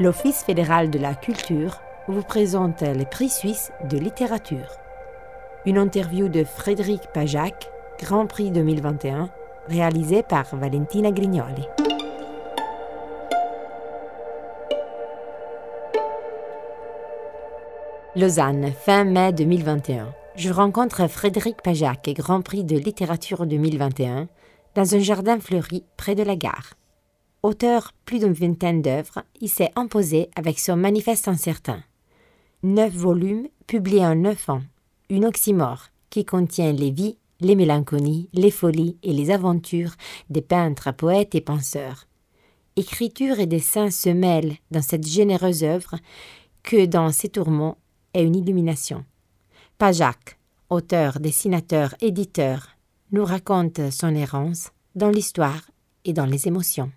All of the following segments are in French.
L'Office fédéral de la culture vous présente les prix suisses de littérature. Une interview de Frédéric Pajac, Grand Prix 2021, réalisée par Valentina Grignoli. Lausanne, fin mai 2021. Je rencontre Frédéric Pajac, Grand Prix de littérature 2021, dans un jardin fleuri près de la gare. Auteur plus d'une vingtaine d'œuvres, il s'est imposé avec son manifeste incertain. Neuf volumes publiés en neuf ans, une oxymore qui contient les vies, les mélancolies, les folies et les aventures des peintres, poètes et penseurs. Écriture et dessin se mêlent dans cette généreuse œuvre que dans ses tourments est une illumination. Pajac, auteur, dessinateur, éditeur, nous raconte son errance dans l'histoire et dans les émotions.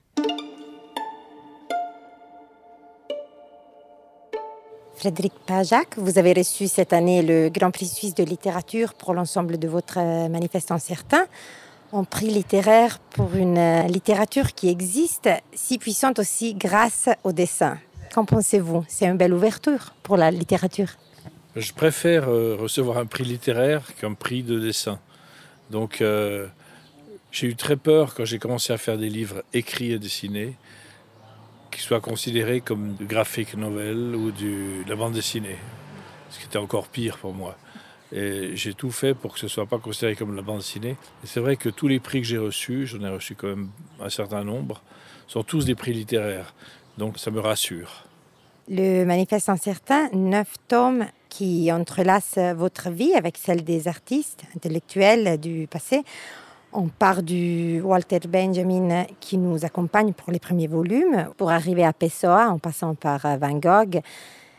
Frédéric Pajac, vous avez reçu cette année le Grand Prix suisse de littérature pour l'ensemble de votre euh, manifeste incertain. Un prix littéraire pour une euh, littérature qui existe, si puissante aussi grâce au dessin. Qu'en pensez-vous? C'est une belle ouverture pour la littérature. Je préfère euh, recevoir un prix littéraire qu'un prix de dessin. Donc j'ai eu très peur quand j'ai commencé à faire des livres écrits et dessinés qui soit considéré comme du graphic novel ou de la bande dessinée, ce qui était encore pire pour moi. Et j'ai tout fait pour que ce ne soit pas considéré comme la bande dessinée. C'est vrai que tous les prix que j'ai reçus, j'en ai reçu quand même un certain nombre, sont tous des prix littéraires. Donc ça me rassure. Le manifeste incertain, neuf tomes qui entrelacent votre vie avec celle des artistes intellectuels du passé, on part du Walter Benjamin qui nous accompagne pour les premiers volumes, pour arriver à Pessoa en passant par Van Gogh,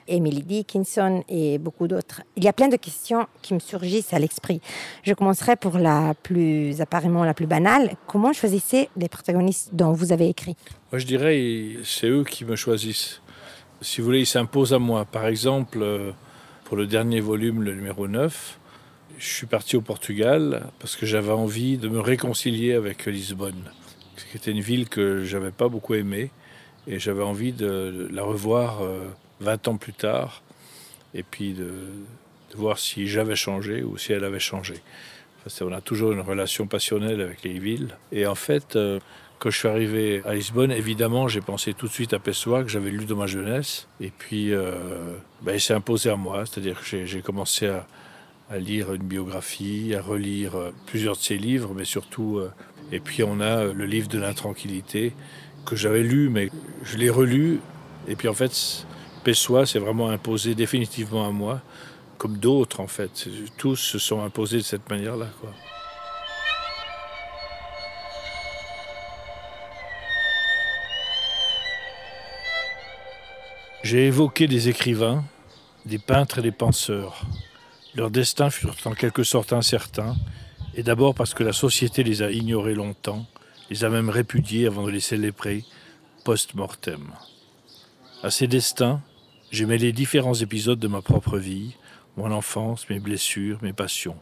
Emily Dickinson et beaucoup d'autres. Il y a plein de questions qui me surgissent à l'esprit. Je commencerai pour la plus apparemment la plus banale. Comment choisissez les protagonistes dont vous avez écrit? Moi, je dirais c'est eux qui me choisissent. Si vous voulez, ils s'imposent à moi. Par exemple, euh, pour le dernier volume, le numéro 9, je suis parti au Portugal parce que j'avais envie de me réconcilier avec Lisbonne, qui était une ville que j'avais pas beaucoup aimée et j'avais envie de la revoir 20 euh, ans plus tard et puis de, voir si j'avais changé ou si elle avait changé. on a toujours une relation passionnelle avec les villes et en fait euh, quand je suis arrivé à Lisbonne, évidemment, j'ai pensé tout de suite à Pessoa, que j'avais lu dans ma jeunesse. Et puis, euh, ben, il s'est imposé à moi. C'est-à-dire que j'ai commencé à, lire une biographie, à relire euh, plusieurs de ses livres, mais surtout, euh, et puis on a le livre de l'intranquillité que j'avais lu, mais je l'ai relu, et puis en fait, Pessoa s'est vraiment imposé définitivement à moi, comme d'autres en fait. Tous se sont imposés de cette manière-là. J'ai évoqué des écrivains, des peintres et des penseurs. Leur destin fut en quelque sorte incertain, et d'abord parce que la société les a ignorés longtemps, les a même répudiés avant de les célébrer post-mortem. À ces destins, j'ai mêlé différents épisodes de ma propre vie, mon enfance, mes blessures, mes passions.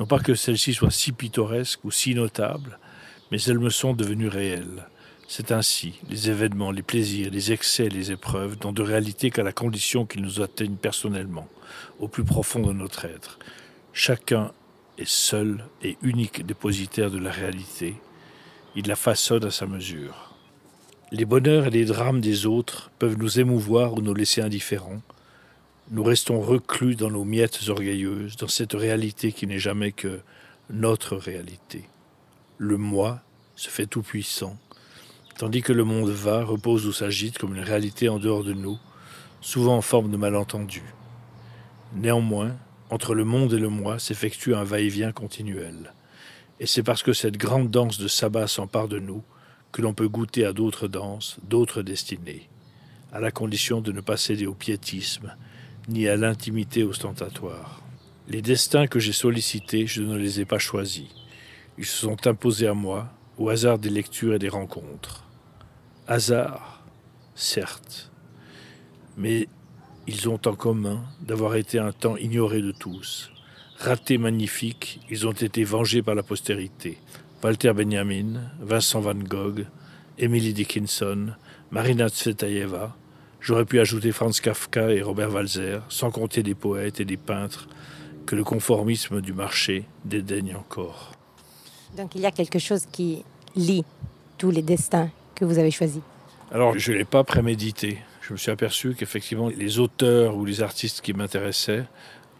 Non pas que celles-ci soient si pittoresques ou si notables, mais elles me sont devenues réelles. C'est ainsi, les événements, les plaisirs, les excès, les épreuves, n'ont de réalité qu'à la condition qu'ils nous atteignent personnellement, au plus profond de notre être. Chacun est seul et unique dépositaire de la réalité. Il la façonne à sa mesure. Les bonheurs et les drames des autres peuvent nous émouvoir ou nous laisser indifférents. Nous restons reclus dans nos miettes orgueilleuses, dans cette réalité qui n'est jamais que notre réalité. Le moi se fait tout puissant tandis que le monde va, repose ou s'agite comme une réalité en dehors de nous, souvent en forme de malentendu. Néanmoins, entre le monde et le moi s'effectue un va-et-vient continuel. Et c'est parce que cette grande danse de sabbat s'empare de nous que l'on peut goûter à d'autres danses, d'autres destinées, à la condition de ne pas céder au piétisme, ni à l'intimité ostentatoire. Les destins que j'ai sollicités, je ne les ai pas choisis. Ils se sont imposés à moi, au hasard des lectures et des rencontres. Hasard, certes, mais ils ont en commun d'avoir été un temps ignorés de tous, ratés magnifiques, ils ont été vengés par la postérité. Walter Benjamin, Vincent Van Gogh, Emily Dickinson, Marina Tsvetaeva. J'aurais pu ajouter Franz Kafka et Robert Walzer, sans compter des poètes et des peintres que le conformisme du marché dédaigne encore. Donc il y a quelque chose qui lie tous les destins que vous avez choisis. Alors je ne l'ai pas prémédité. Je me suis aperçu qu'effectivement les auteurs ou les artistes qui m'intéressaient,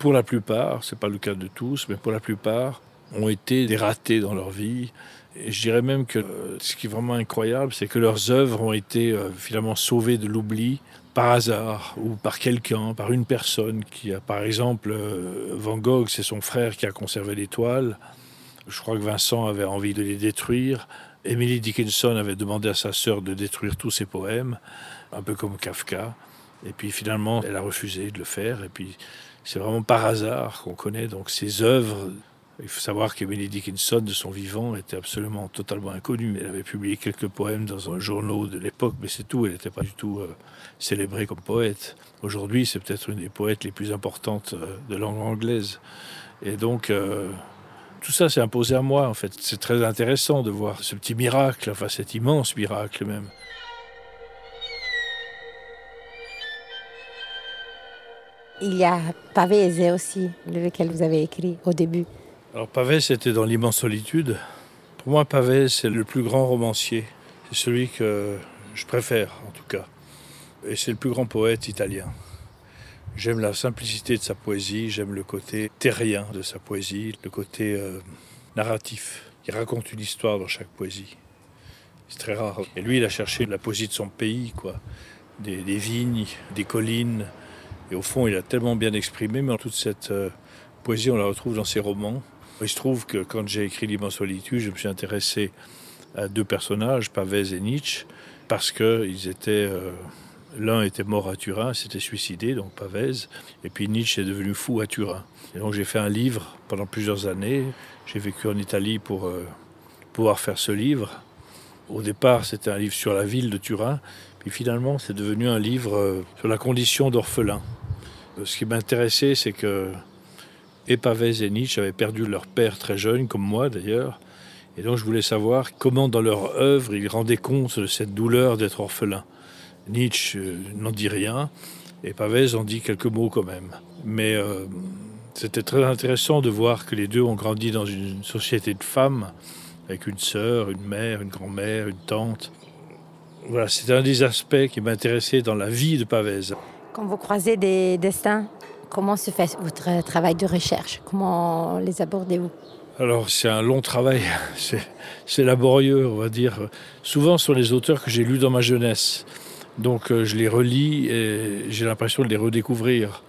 pour la plupart, ce n'est pas le cas de tous, mais pour la plupart, ont été des ratés dans leur vie. Et je dirais même que euh, ce qui est vraiment incroyable, c'est que leurs œuvres ont été euh, finalement sauvées de l'oubli par hasard ou par quelqu'un, par une personne qui a, par exemple, euh, Van Gogh, c'est son frère qui a conservé l'étoile. Je crois que Vincent avait envie de les détruire. Emily Dickinson avait demandé à sa sœur de détruire tous ses poèmes, un peu comme Kafka. Et puis finalement, elle a refusé de le faire. Et puis c'est vraiment par hasard qu'on connaît donc ces œuvres il faut savoir qu'Emily Dickinson, de son vivant, était absolument totalement inconnue. Elle avait publié quelques poèmes dans un journal de l'époque, mais c'est tout. Elle n'était pas du tout euh, célébrée comme poète. Aujourd'hui, c'est peut-être une des poètes les plus importantes euh, de langue anglaise. Et donc, euh, tout ça s'est imposé à moi, en fait. C'est très intéressant de voir ce petit miracle, enfin cet immense miracle même. Il y a Pavese aussi, lequel vous avez écrit au début. Alors Pavès c'était dans l'immense solitude. Pour moi, Pavès c'est le plus grand romancier. C'est celui que je préfère, en tout cas. Et c'est le plus grand poète italien. J'aime la simplicité de sa poésie, j'aime le côté terrien de sa poésie, le côté euh, narratif. Il raconte une histoire dans chaque poésie. C'est très rare. Et lui, il a cherché la poésie de son pays, quoi. Des, vignes, des collines. Et au fond, il a tellement bien exprimé, mais toute cette euh, poésie, on la retrouve dans ses romans. Il se trouve que quand j'ai écrit L'immense solitude, je me suis intéressé à deux personnages, Pavès et Nietzsche, parce que étaient. Euh, l'un était mort à Turin, s'était suicidé, donc Pavès, et puis Nietzsche est devenu fou à Turin. Et donc j'ai fait un livre pendant plusieurs années. J'ai vécu en Italie pour euh, pouvoir faire ce livre. Au départ, c'était un livre sur la ville de Turin, puis finalement, c'est devenu un livre euh, sur la condition d'orphelin. Ce qui m'intéressait, c'est que et Pavès et Nietzsche avaient perdu leur père très jeune, comme moi d'ailleurs. Et donc je voulais savoir comment dans leur œuvre ils rendaient compte de cette douleur d'être orphelin. Nietzsche euh, n'en dit rien, et Pavès en dit quelques mots quand même. Mais euh, c'était très intéressant de voir que les deux ont grandi dans une société de femmes, avec une sœur, une mère, une grand-mère, une tante. Voilà, c'est un des aspects qui m'intéressait dans la vie de Pavès. Quand vous croisez des destins Comment se fait votre travail de recherche? Comment les abordez-vous? Alors c'est un long travail, c'est laborieux on va dire. Souvent ce sont les auteurs que j'ai lus dans ma jeunesse. Donc euh, je les relis et j'ai l'impression de les redécouvrir.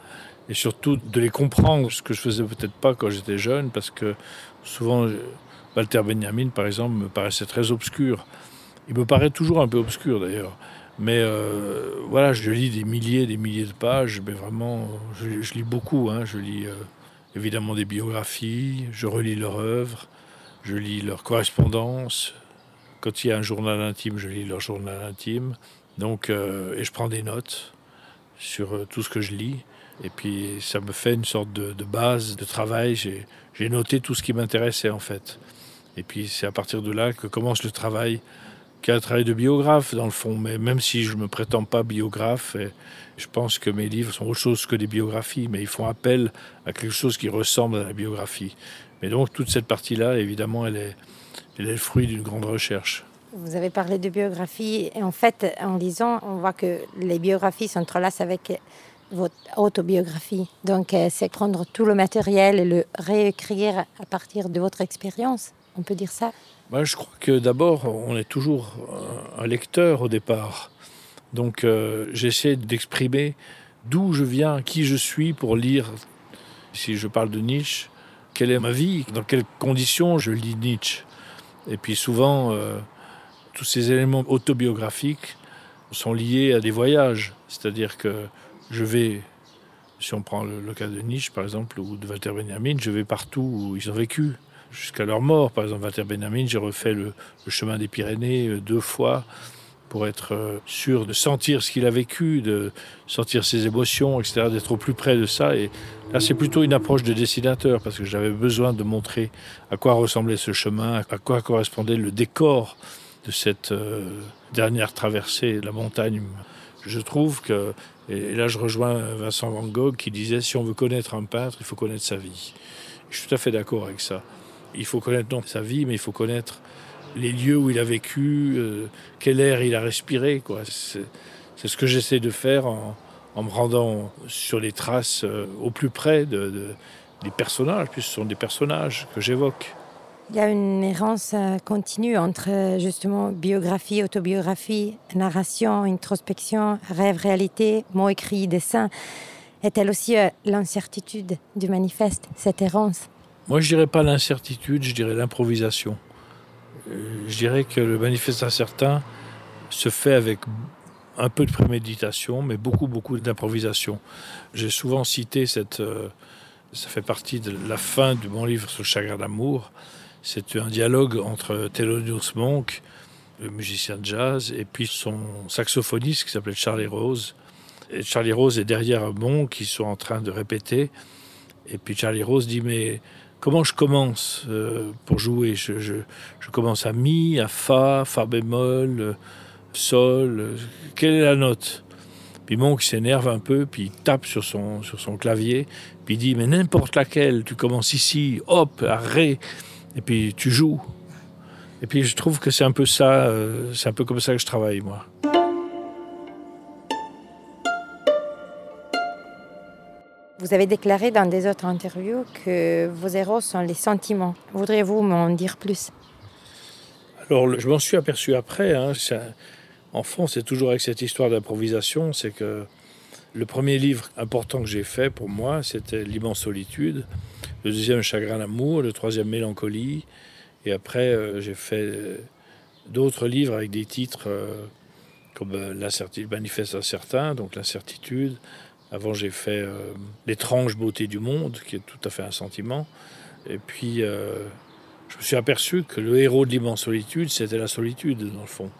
Et surtout de les comprendre, ce que je faisais peut-être pas quand j'étais jeune, parce que souvent Walter Benjamin par exemple me paraissait très obscur. Il me paraît toujours un peu obscur d'ailleurs. Mais euh, voilà, je lis des milliers, des milliers de pages, mais vraiment, je, lis beaucoup. Hein. Je lis euh, évidemment des biographies, je relis leurs œuvres, je lis leurs correspondances. Quand il y a un journal intime, je lis leur journal intime. Donc, euh, et je prends des notes sur tout ce que je lis. Et puis, ça me fait une sorte de, de base de travail. J'ai noté tout ce qui m'intéressait, en fait. Et puis, c'est à partir de là que commence le travail qui un travail de biographe dans le fond, mais même si je ne me prétends pas biographe, je pense que mes livres sont autre chose que des biographies, mais ils font appel à quelque chose qui ressemble à la biographie. Mais donc toute cette partie-là, évidemment, elle est, elle est le fruit d'une grande recherche. Vous avez parlé de biographie, et en fait, en lisant, on voit que les biographies s'entrelacent avec votre autobiographie. Donc, euh, c'est prendre tout le matériel et le réécrire à partir de votre expérience. On peut dire ça? Bah, je crois que d'abord, on est toujours un lecteur au départ. Donc euh, j'essaie d'exprimer d'où je viens, qui je suis pour lire. Si je parle de Nietzsche, quelle est ma vie, dans quelles conditions je lis Nietzsche? Et puis souvent, euh, tous ces éléments autobiographiques sont liés à des voyages. C'est-à-dire que je vais, si on prend le, le, cas de Nietzsche par exemple, ou de Walter Benjamin, je vais partout où ils ont vécu jusqu'à leur mort. Par exemple, Walter Benjamin, j'ai refait le, chemin des Pyrénées euh, deux fois. pour être euh, sûr de sentir ce qu'il a vécu, de sentir ses émotions, etc., d'être au plus près de ça. Et là, c'est plutôt une approche de dessinateur, parce que j'avais besoin de montrer à quoi ressemblait ce chemin, à quoi correspondait le décor de cette euh, dernière traversée de la montagne. Je trouve que, et là je rejoins Vincent Van Gogh qui disait, si on veut connaître un peintre, il faut connaître sa vie. Je suis tout à fait d'accord avec ça. Il faut connaître non sa vie, mais il faut connaître les lieux où il a vécu, euh, quel air il a respiré. C'est ce que j'essaie de faire en, me rendant sur les traces euh, au plus près de, des personnages, puisque ce sont des personnages que j'évoque. Il y a une errance euh, continue entre justement biographie, autobiographie, narration, introspection, rêve, réalité, mots écrits, dessins. Est-elle aussi l'incertitude du manifeste, cette errance? Moi, je dirais pas l'incertitude, je dirais l'improvisation. Euh, je dirais que le manifeste incertain se fait avec un peu de préméditation, mais beaucoup, beaucoup d'improvisation. J'ai souvent cité cette. Euh, ça fait partie de la fin de mon livre sur le chagrin d'amour. C'est un dialogue entre Thelonious Monk, le musicien de jazz, et puis son saxophoniste qui s'appelait Charlie Rose. Et Charlie Rose est derrière Monk, qui sont en train de répéter. Et puis Charlie Rose dit Mais comment je commence euh, pour jouer? Je, commence à Mi, à Fa, Fa bémol, euh, Sol. Euh, quelle est la note? Puis Monk s'énerve un peu, puis il tape sur son, sur son clavier, puis il dit Mais n'importe laquelle, tu commences ici, hop, à Ré, et puis tu joues. Et puis je trouve que c'est un peu ça, c'est un peu comme ça que je travaille, moi. Vous avez déclaré dans des autres interviews que vos héros sont les sentiments. Voudriez-vous m'en dire plus? Alors, je m'en suis aperçu après. Hein, en fond, c'est toujours avec cette histoire d'improvisation. C'est que le premier livre important que j'ai fait pour moi, c'était L'immense solitude. Le deuxième, Chagrin d'amour. Le troisième, Mélancolie. Et après, euh, j'ai fait euh, d'autres livres avec des titres euh, comme L'incertitude manifeste incertain, donc l'incertitude. Avant, j'ai fait euh, L'étrange beauté du monde, qui est tout à fait un sentiment. Et puis, euh, je me suis aperçu que le héros de l'immense solitude, c'était la solitude, dans le fond.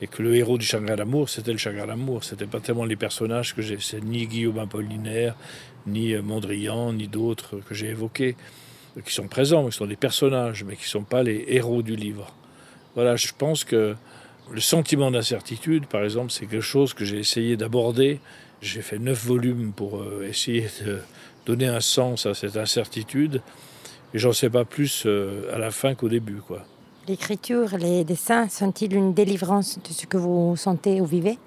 Et que le héros du chagrin d'amour, c'était le chagrin d'amour. C'était pas tellement les personnages que j'ai. C'est ni Guillaume Apollinaire, ni euh, Mondrian, ni d'autres que j'ai évoqués, qui sont présents, qui sont des personnages, mais qui ne sont pas les héros du livre. Voilà, je pense que le sentiment d'incertitude, par exemple, c'est quelque chose que j'ai essayé d'aborder j'ai fait neuf volumes pour euh, essayer de donner un sens à cette incertitude. Et j'en sais pas plus euh, à la fin qu'au début. quoi. L'écriture, les dessins sont-ils une délivrance de ce que vous sentez ou vivez?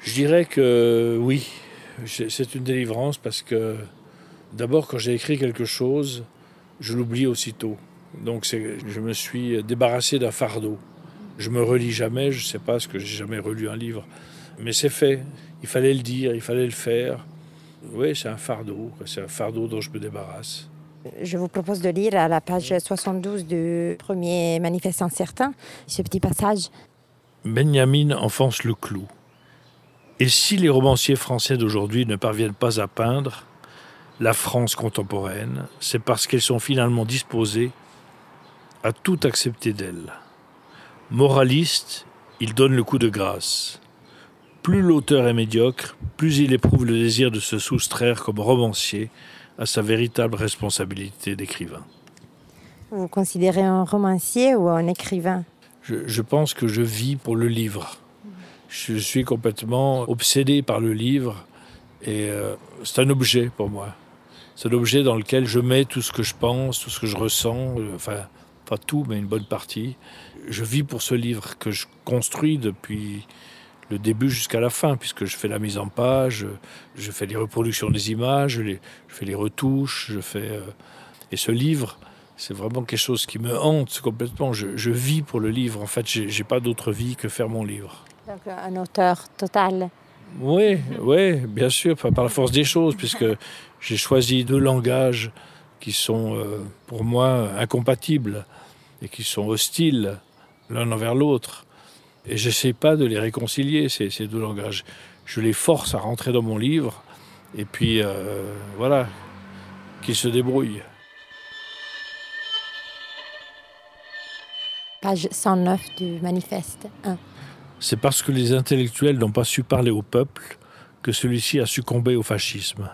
Je dirais que oui. C'est une délivrance parce que d'abord, quand j'ai écrit quelque chose, je l'oublie aussitôt. Donc je me suis débarrassé d'un fardeau. Je me relis jamais, je ne sais pas ce que j'ai jamais relu un livre. Mais c'est fait. Il fallait le dire, il fallait le faire. Oui, c'est un fardeau. C'est un fardeau dont je me débarrasse. Je vous propose de lire à la page 72 du premier manifeste incertain ce petit passage. Benjamin enfonce le clou. Et si les romanciers français d'aujourd'hui ne parviennent pas à peindre la France contemporaine, c'est parce qu'ils sont finalement disposés à tout accepter d'elle. Moraliste, ils donnent le coup de grâce. Plus l'auteur est médiocre, plus il éprouve le désir de se soustraire comme romancier à sa véritable responsabilité d'écrivain. Vous vous considérez un romancier ou un écrivain? Je, pense que je vis pour le livre. Je suis complètement obsédé par le livre et euh, c'est un objet pour moi. C'est un objet dans lequel je mets tout ce que je pense, tout ce que je ressens, euh, enfin pas tout, mais une bonne partie. Je vis pour ce livre que je construis depuis le début jusqu'à la fin, puisque je fais la mise en page, je fais les reproductions des images, je, fais les retouches, je fais... Euh, et ce livre, c'est vraiment quelque chose qui me hante complètement. Je, vis pour le livre. En fait, j'ai pas d'autre vie que faire mon livre. Donc un auteur total. Oui, oui, bien sûr, par la force des choses, puisque j'ai choisi deux langages qui sont euh, pour moi incompatibles et qui sont hostiles l'un envers l'autre. Et j'essaie pas de les réconcilier, ces, ces, deux langages. Je les force à rentrer dans mon livre, et puis euh, voilà, qu'ils se débrouillent. Page 109 du manifeste 1. C'est parce que les intellectuels n'ont pas su parler au peuple que celui-ci a succombé au fascisme.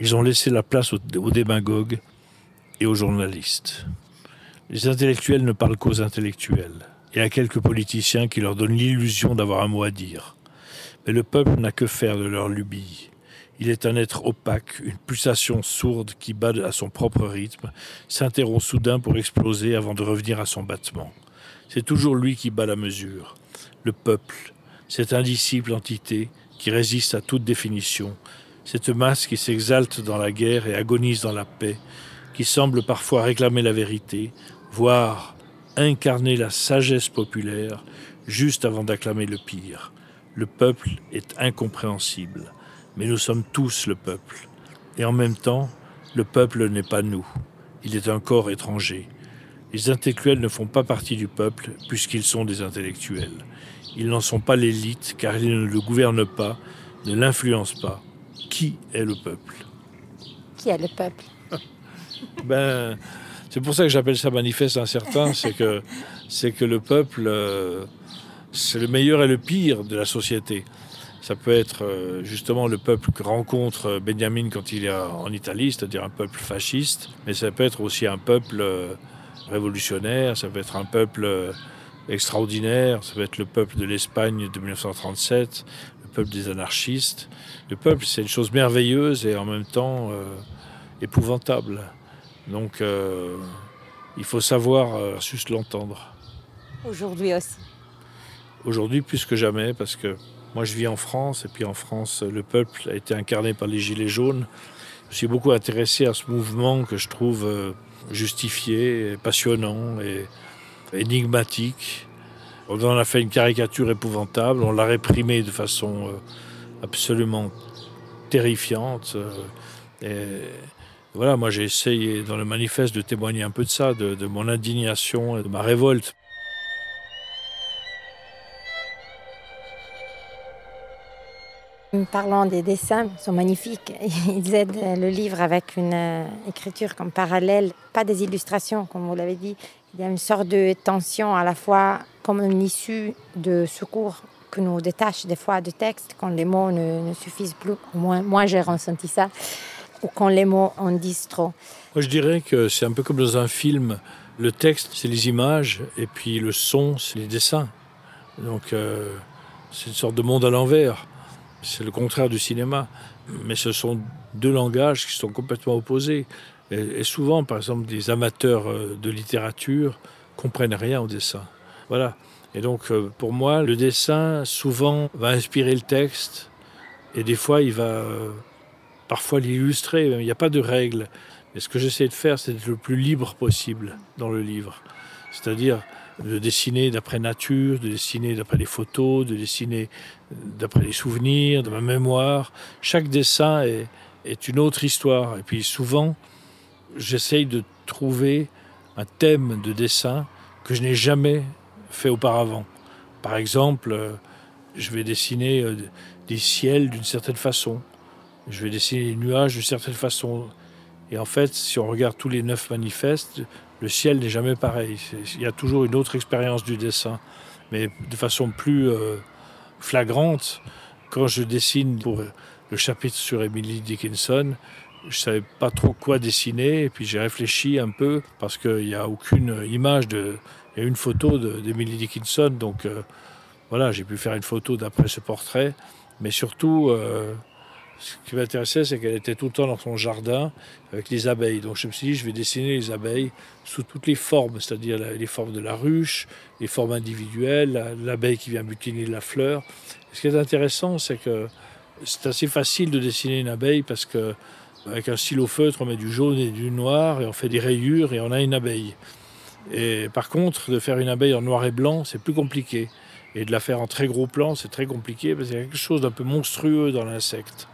Ils ont laissé la place aux, aux démagogues et aux journalistes. Les intellectuels ne parlent qu'aux intellectuels et à quelques politiciens qui leur donnent l'illusion d'avoir un mot à dire. Mais le peuple n'a que faire de leur lubie. Il est un être opaque, une pulsation sourde qui bat à son propre rythme, s'interrompt soudain pour exploser avant de revenir à son battement. C'est toujours lui qui bat la mesure. Le peuple, cette indicible entité qui résiste à toute définition, cette masse qui s'exalte dans la guerre et agonise dans la paix, qui semble parfois réclamer la vérité, voire incarner la sagesse populaire juste avant d'acclamer le pire. Le peuple est incompréhensible, mais nous sommes tous le peuple. Et en même temps, le peuple n'est pas nous. Il est un corps étranger. Les intellectuels ne font pas partie du peuple puisqu'ils sont des intellectuels. Ils n'en sont pas l'élite car ils ne le gouvernent pas, ne l'influencent pas. Qui est le peuple? Qui est le peuple? Ben, c'est pour ça que j'appelle ça manifeste incertain, c'est que que le peuple, euh, c'est le meilleur et le pire de la société. Ça peut être euh, justement le peuple que rencontre Benjamin quand il est en Italie, c'est-à-dire un peuple fasciste, mais ça peut être aussi un peuple euh, révolutionnaire, ça peut être un peuple extraordinaire, ça peut être le peuple de l'Espagne de 1937, le peuple des anarchistes. Le peuple, c'est une chose merveilleuse et en même temps épouvantable. Donc euh, il faut savoir euh, juste l'entendre. Aujourd'hui aussi. Aujourd'hui plus que jamais, parce que moi je vis en France, et puis en France, le peuple a été incarné par les Gilets jaunes. Je suis beaucoup intéressé à ce mouvement que je trouve euh, justifié, et passionnant et énigmatique. On en a fait une caricature épouvantable, on l'a réprimé de façon euh, absolument terrifiante. et voilà, moi j'ai essayé dans le manifeste de témoigner un peu de ça, de, mon indignation et de ma révolte. Parlant des dessins, ils sont magnifiques. Ils aident le livre avec une euh, écriture comme parallèle, pas des illustrations, comme vous l'avez dit. Il y a une sorte de tension à la fois comme une issue de secours que nous détache des fois de textes quand les mots ne, suffisent plus. Moi j'ai ressenti ça. Ou quand les mots en disent trop. Moi je dirais que c'est un peu comme dans un film. Le texte, c'est les images, et puis le son, c'est les dessins. Donc euh, c'est une sorte de monde à l'envers. C'est le contraire du cinéma. Mais ce sont deux langages qui sont complètement opposés. Et, et souvent, par exemple, des amateurs euh, de littérature comprennent rien au dessin. Voilà. Et donc, euh, pour moi, le dessin, souvent, va inspirer le texte. Et des fois, il va parfois l'illustrer. Il n'y a pas de règle. Mais ce que j'essaie de faire, c'est d'être le plus libre possible dans le livre. C'est-à-dire de dessiner d'après nature, de dessiner d'après les photos, de dessiner d'après les souvenirs, de ma mémoire. Chaque dessin est, est une autre histoire. Et puis souvent, j'essaye de trouver un thème de dessin que je n'ai jamais fait auparavant. Par exemple, euh, je vais dessiner euh, des ciels d'une certaine façon. Je vais dessiner les nuages d'une certaine façon. Et en fait, si on regarde tous les neuf manifestes, le ciel n'est jamais pareil. Il y a toujours une autre expérience du dessin, mais de façon plus euh, flagrante. Quand je dessine pour le chapitre sur Emily Dickinson, je savais pas trop quoi dessiner, et puis j'ai réfléchi un peu parce qu'il n'y a aucune image de, il y a une photo de- d'Emily Dickinson, donc euh, voilà, j'ai pu faire une photo d'après ce portrait, mais surtout. euh, ce qui m'intéressait, c'est qu'elle était tout le temps dans son jardin avec les abeilles. Donc je me suis dit, je vais dessiner les abeilles sous toutes les formes, c'est-à-dire les formes de la ruche, les formes individuelles, la- l'abeille qui vient butiner la fleur. Ce qui est intéressant, c'est que c'est assez facile de dessiner une abeille parce que avec un stylo feutre, on met du jaune et du noir et on fait des rayures et on a une abeille. Et par contre, de faire une abeille en noir et blanc, c'est plus compliqué. Et de la faire en très gros plan, c'est très compliqué parce qu'il y a quelque chose d'un peu monstrueux dans l'insecte.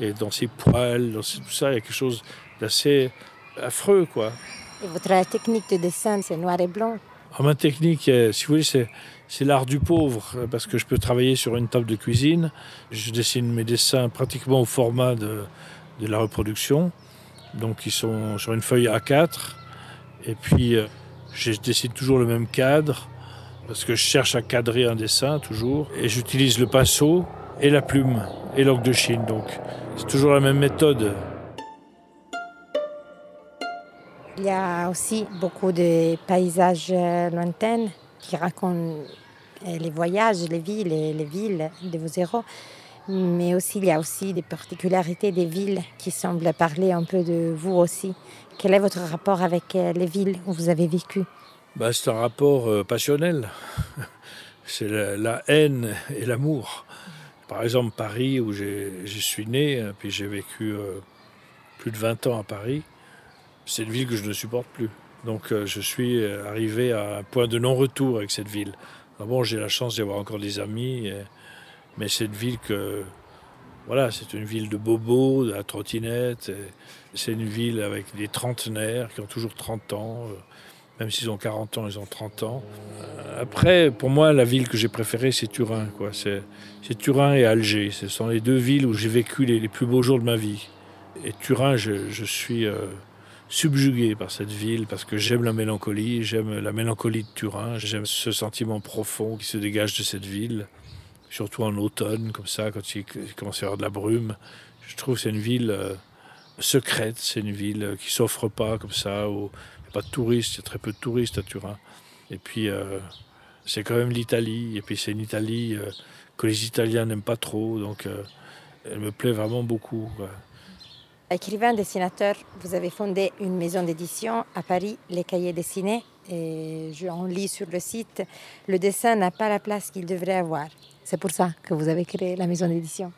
Et dans ses poils, dans tout ça, il y a quelque chose d'assez affreux, quoi. Et votre technique de dessin, c'est noir et blanc. Alors, ma technique, est- si vous voulez, c'est, c'est l'art du pauvre, euh, parce que je peux travailler sur une table de cuisine. Je dessine mes dessins pratiquement au format de, de la reproduction. Donc, ils sont sur une feuille A4. Et puis, euh, je dessine toujours le même cadre. parce que je cherche à cadrer un dessin toujours, et j'utilise le pinceau et la plume et l'encre de Chine. Donc c'est toujours la même méthode. Il y a aussi beaucoup de paysages lointains qui racontent les voyages, les villes les villes de vos héros. Mais aussi, il y a aussi des particularités des villes qui semblent parler un peu de vous aussi. Quel est votre rapport avec les villes où vous avez vécu? Bah, C'est un rapport euh, passionnel. C'est la, haine et l'amour. Par exemple, Paris, où je suis né, hein, puis j'ai vécu euh, plus de 20 ans à Paris, c'est une ville que je ne supporte plus. Donc euh, je suis arrivé à un point de non-retour avec cette ville. bon, j'ai la chance d'y avoir encore des amis, mais c'est une ville que... Voilà, c'est une ville de bobos, de la trottinette. C'est une ville avec des trentenaires qui ont toujours 30 ans. Même s'ils ont 40 ans, ils ont 30 ans. Euh, après, pour moi, la ville que j'ai préférée, c'est Turin. C'est, Turin et Alger. Ce sont les deux villes où j'ai vécu les, plus beaux jours de ma vie. Et Turin, je, suis euh, subjugué par cette ville parce que j'aime la mélancolie, j'aime la mélancolie de Turin, j'aime ce sentiment profond qui se dégage de cette ville, surtout en automne, comme ça, quand il, commence à y avoir de la brume. Je trouve que c'est une ville euh, secrète, c'est une ville qui s'offre pas comme ça pas de touristes, il y a très peu de touristes à Turin. Et puis, euh, c'est quand même l'Italie. Et puis, c'est une Italie euh, que les Italiens n'aiment pas trop. Donc, euh, elle me plaît vraiment beaucoup. Écrivain, dessinateur, vous avez fondé une maison d'édition à Paris, Les Cahiers Dessinés. Et je en lis sur le site, le dessin n'a pas la place qu'il devrait avoir. C'est pour ça que vous avez créé la maison d'édition.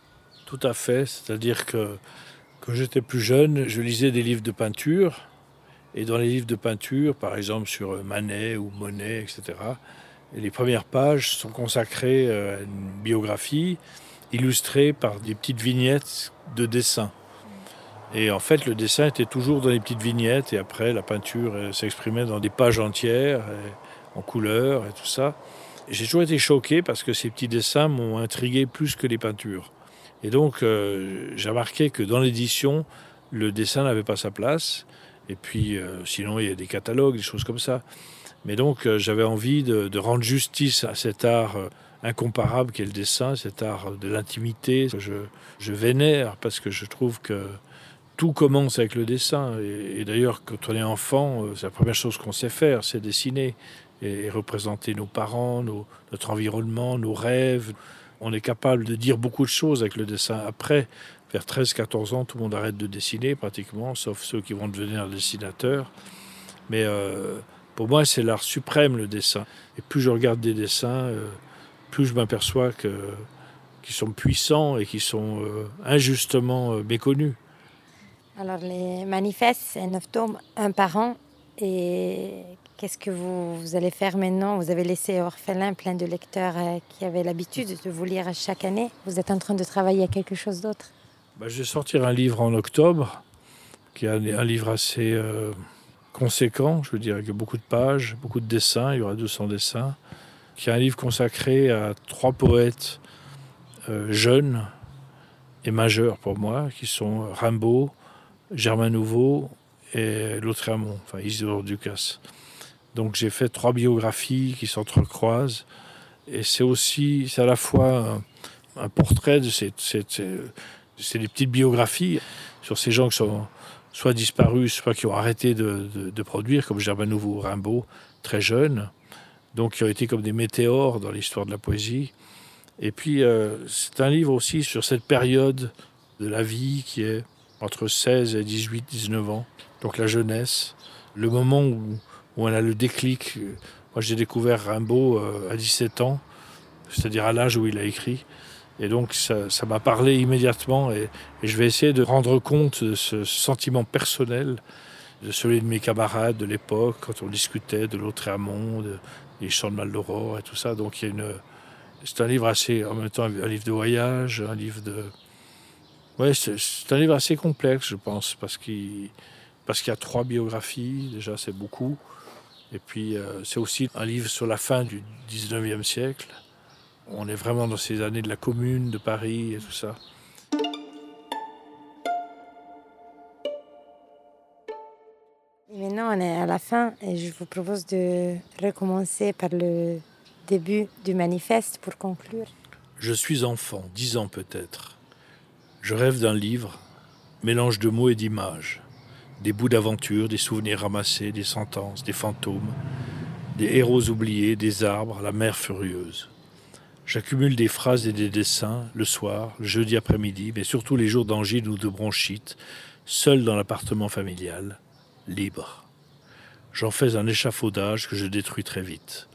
Tout à fait. C'est-à-dire que quand j'étais plus jeune, je lisais des livres de peinture et dans les livres de peinture, par exemple sur Manet ou Monet, etc., les premières pages sont consacrées euh, à une biographie illustrée par des petites vignettes de dessin. Et en fait, le dessin était toujours dans les petites vignettes, et après, la peinture euh, s'exprimait dans des pages entières, en couleur et tout ça. J'ai toujours été choqué parce que ces petits dessins m'ont intrigué plus que les peintures. Et donc, euh, j'ai remarqué que dans l'édition, le dessin n'avait pas sa place. Et puis, euh, sinon, il y a des catalogues, des choses comme ça. Mais donc, euh, j'avais envie de, rendre justice à cet art euh, incomparable qu'est le dessin, cet art de l'intimité. Je, je vénère parce que je trouve que tout commence avec le dessin. Et, d'ailleurs, quand on est enfant, c'est la première chose qu'on sait faire, c'est dessiner et, représenter nos parents, notre environnement, nos rêves. On est capable de dire beaucoup de choses avec le dessin. Après, vers 13-14 ans, tout le monde arrête de dessiner pratiquement, sauf ceux qui vont devenir dessinateurs. Mais euh, pour moi, c'est l'art suprême, le dessin. Et plus je regarde des dessins, euh, plus je m'aperçois qu'ils sont puissants et qu'ils sont euh, injustement méconnus. Alors, les manifestes, c'est neuf tomes, un par an. Et qu'est-ce que vous, allez faire maintenant? Vous avez laissé orphelin plein de lecteurs qui avaient l'habitude de vous lire chaque année. Vous êtes en train de travailler à quelque chose d'autre? Bah, je vais sortir un livre en octobre, qui est un, livre assez euh, conséquent, je veux dire, avec beaucoup de pages, beaucoup de dessins, il y aura 200 dessins, qui est un livre consacré à trois poètes euh, jeunes et majeurs pour moi, qui sont Rimbaud, Germain Nouveau et Lautréamont, enfin Isidore Ducasse. Donc j'ai fait trois biographies qui s'entrecroisent, et c'est aussi, c'est à la fois un, portrait de cette, cette c'est des petites biographies sur ces gens qui sont soit disparus, soit qui ont arrêté de, produire, comme Germain Nouveau Rimbaud, très jeunes, donc qui ont été comme des météores dans l'histoire de la poésie. Et puis, euh, c'est un livre aussi sur cette période de la vie qui est entre 16 et 18, 19 ans, donc la jeunesse, le moment où, où on a le déclic. Moi, j'ai découvert Rimbaud euh, à 17 ans, c'est-à-dire à l'âge où il a écrit. Et donc ça m'a parlé immédiatement et, je vais essayer de rendre compte de ce sentiment personnel, de celui de mes camarades de l'époque, quand on discutait de l'autre Amont, des chants de Mal d'Aurore et tout ça. Donc il y a une, c'est un livre assez, en même temps un livre de voyage, un livre de... Ouais, c'est un livre assez complexe, je pense, parce qu'il parce qu'il y a trois biographies, déjà c'est beaucoup. Et puis euh, c'est aussi un livre sur la fin du 19e siècle. On est vraiment dans ces années de la commune, de Paris et tout ça. maintenant, on est à la fin et je vous propose de recommencer par le Début du manifeste pour conclure. Je suis enfant, dix ans peut-être. Je rêve d'un livre, mélange de mots et d'images, des bouts d'aventure, des souvenirs ramassés, des sentences, des fantômes, des héros oubliés, des arbres, la mer furieuse. J'accumule des phrases et des dessins le soir, le jeudi après-midi, mais surtout les jours d'angine ou de bronchite, seul dans l'appartement familial, libre. J'en fais un échafaudage que je détruis très vite.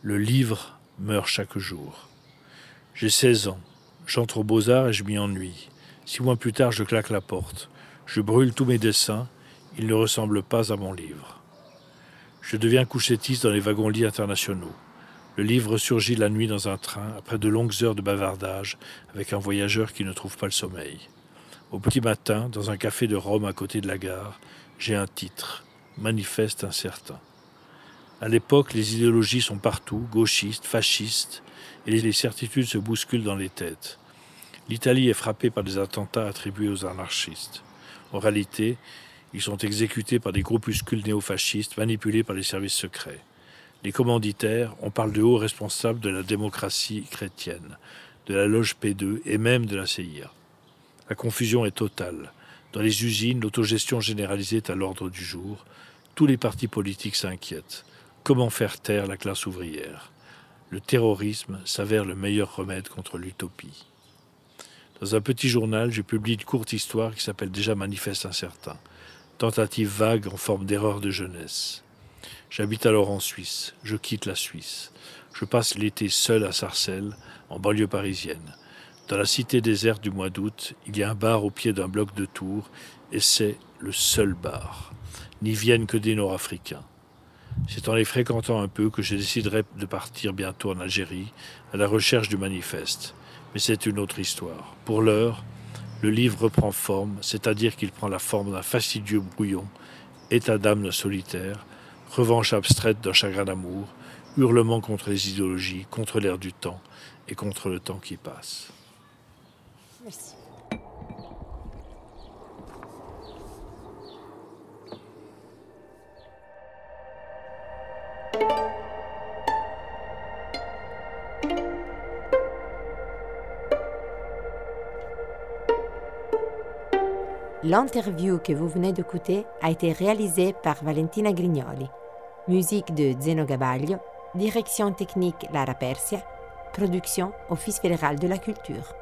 Le livre meurt chaque jour. J'ai 16 ans. J'entre aux beaux-arts et je m'y ennuie. Six mois plus tard, je claque la porte. Je brûle tous mes dessins. Ils ne ressemblent pas à mon livre. Je deviens couchettiste dans les wagons-lits internationaux. Le livre surgit la nuit dans un train, après de longues heures de bavardage, avec un voyageur qui ne trouve pas le sommeil. Au petit matin, dans un café de Rome à côté de la gare, j'ai un titre Manifeste incertain. À l'époque, les idéologies sont partout, gauchistes, fascistes, et les certitudes se bousculent dans les têtes. L'Italie est frappée par des attentats attribués aux anarchistes. En réalité, ils sont exécutés par des groupuscules néofascistes manipulés par les services secrets. Les commanditaires, on parle de hauts responsables de la démocratie chrétienne, de la loge P2 et même de la CIA. La confusion est totale. Dans les usines, l'autogestion généralisée est à l'ordre du jour. Tous les partis politiques s'inquiètent. Comment faire taire la classe ouvrière? Le terrorisme s'avère le meilleur remède contre l'utopie. Dans un petit journal, je publie une courte histoire qui s'appelle déjà Manifeste incertain. Tentative vague en forme d'erreur de jeunesse. J'habite alors en Suisse. Je quitte la Suisse. Je passe l'été seul à Sarcelles, en banlieue parisienne. Dans la cité déserte du mois d'août, il y a un bar au pied d'un bloc de tours, et c'est le seul bar. N'y viennent que des Nord-Africains. C'est en les fréquentant un peu que je déciderai de partir bientôt en Algérie, à la recherche du manifeste. Mais c'est une autre histoire. Pour l'heure, le livre reprend forme, c'est-à-dire qu'il prend la forme d'un fastidieux brouillon, état d'âme solitaire, revanche abstraite d'un chagrin d'amour, hurlement contre les idéologies, contre l'air du temps et contre le temps qui passe. Merci. L'interview que vous venez d'écouter a été réalisée par Valentina Grignoli. Musique de Zeno Gabaglio, direction technique Lara Persia, production Office fédéral de la culture.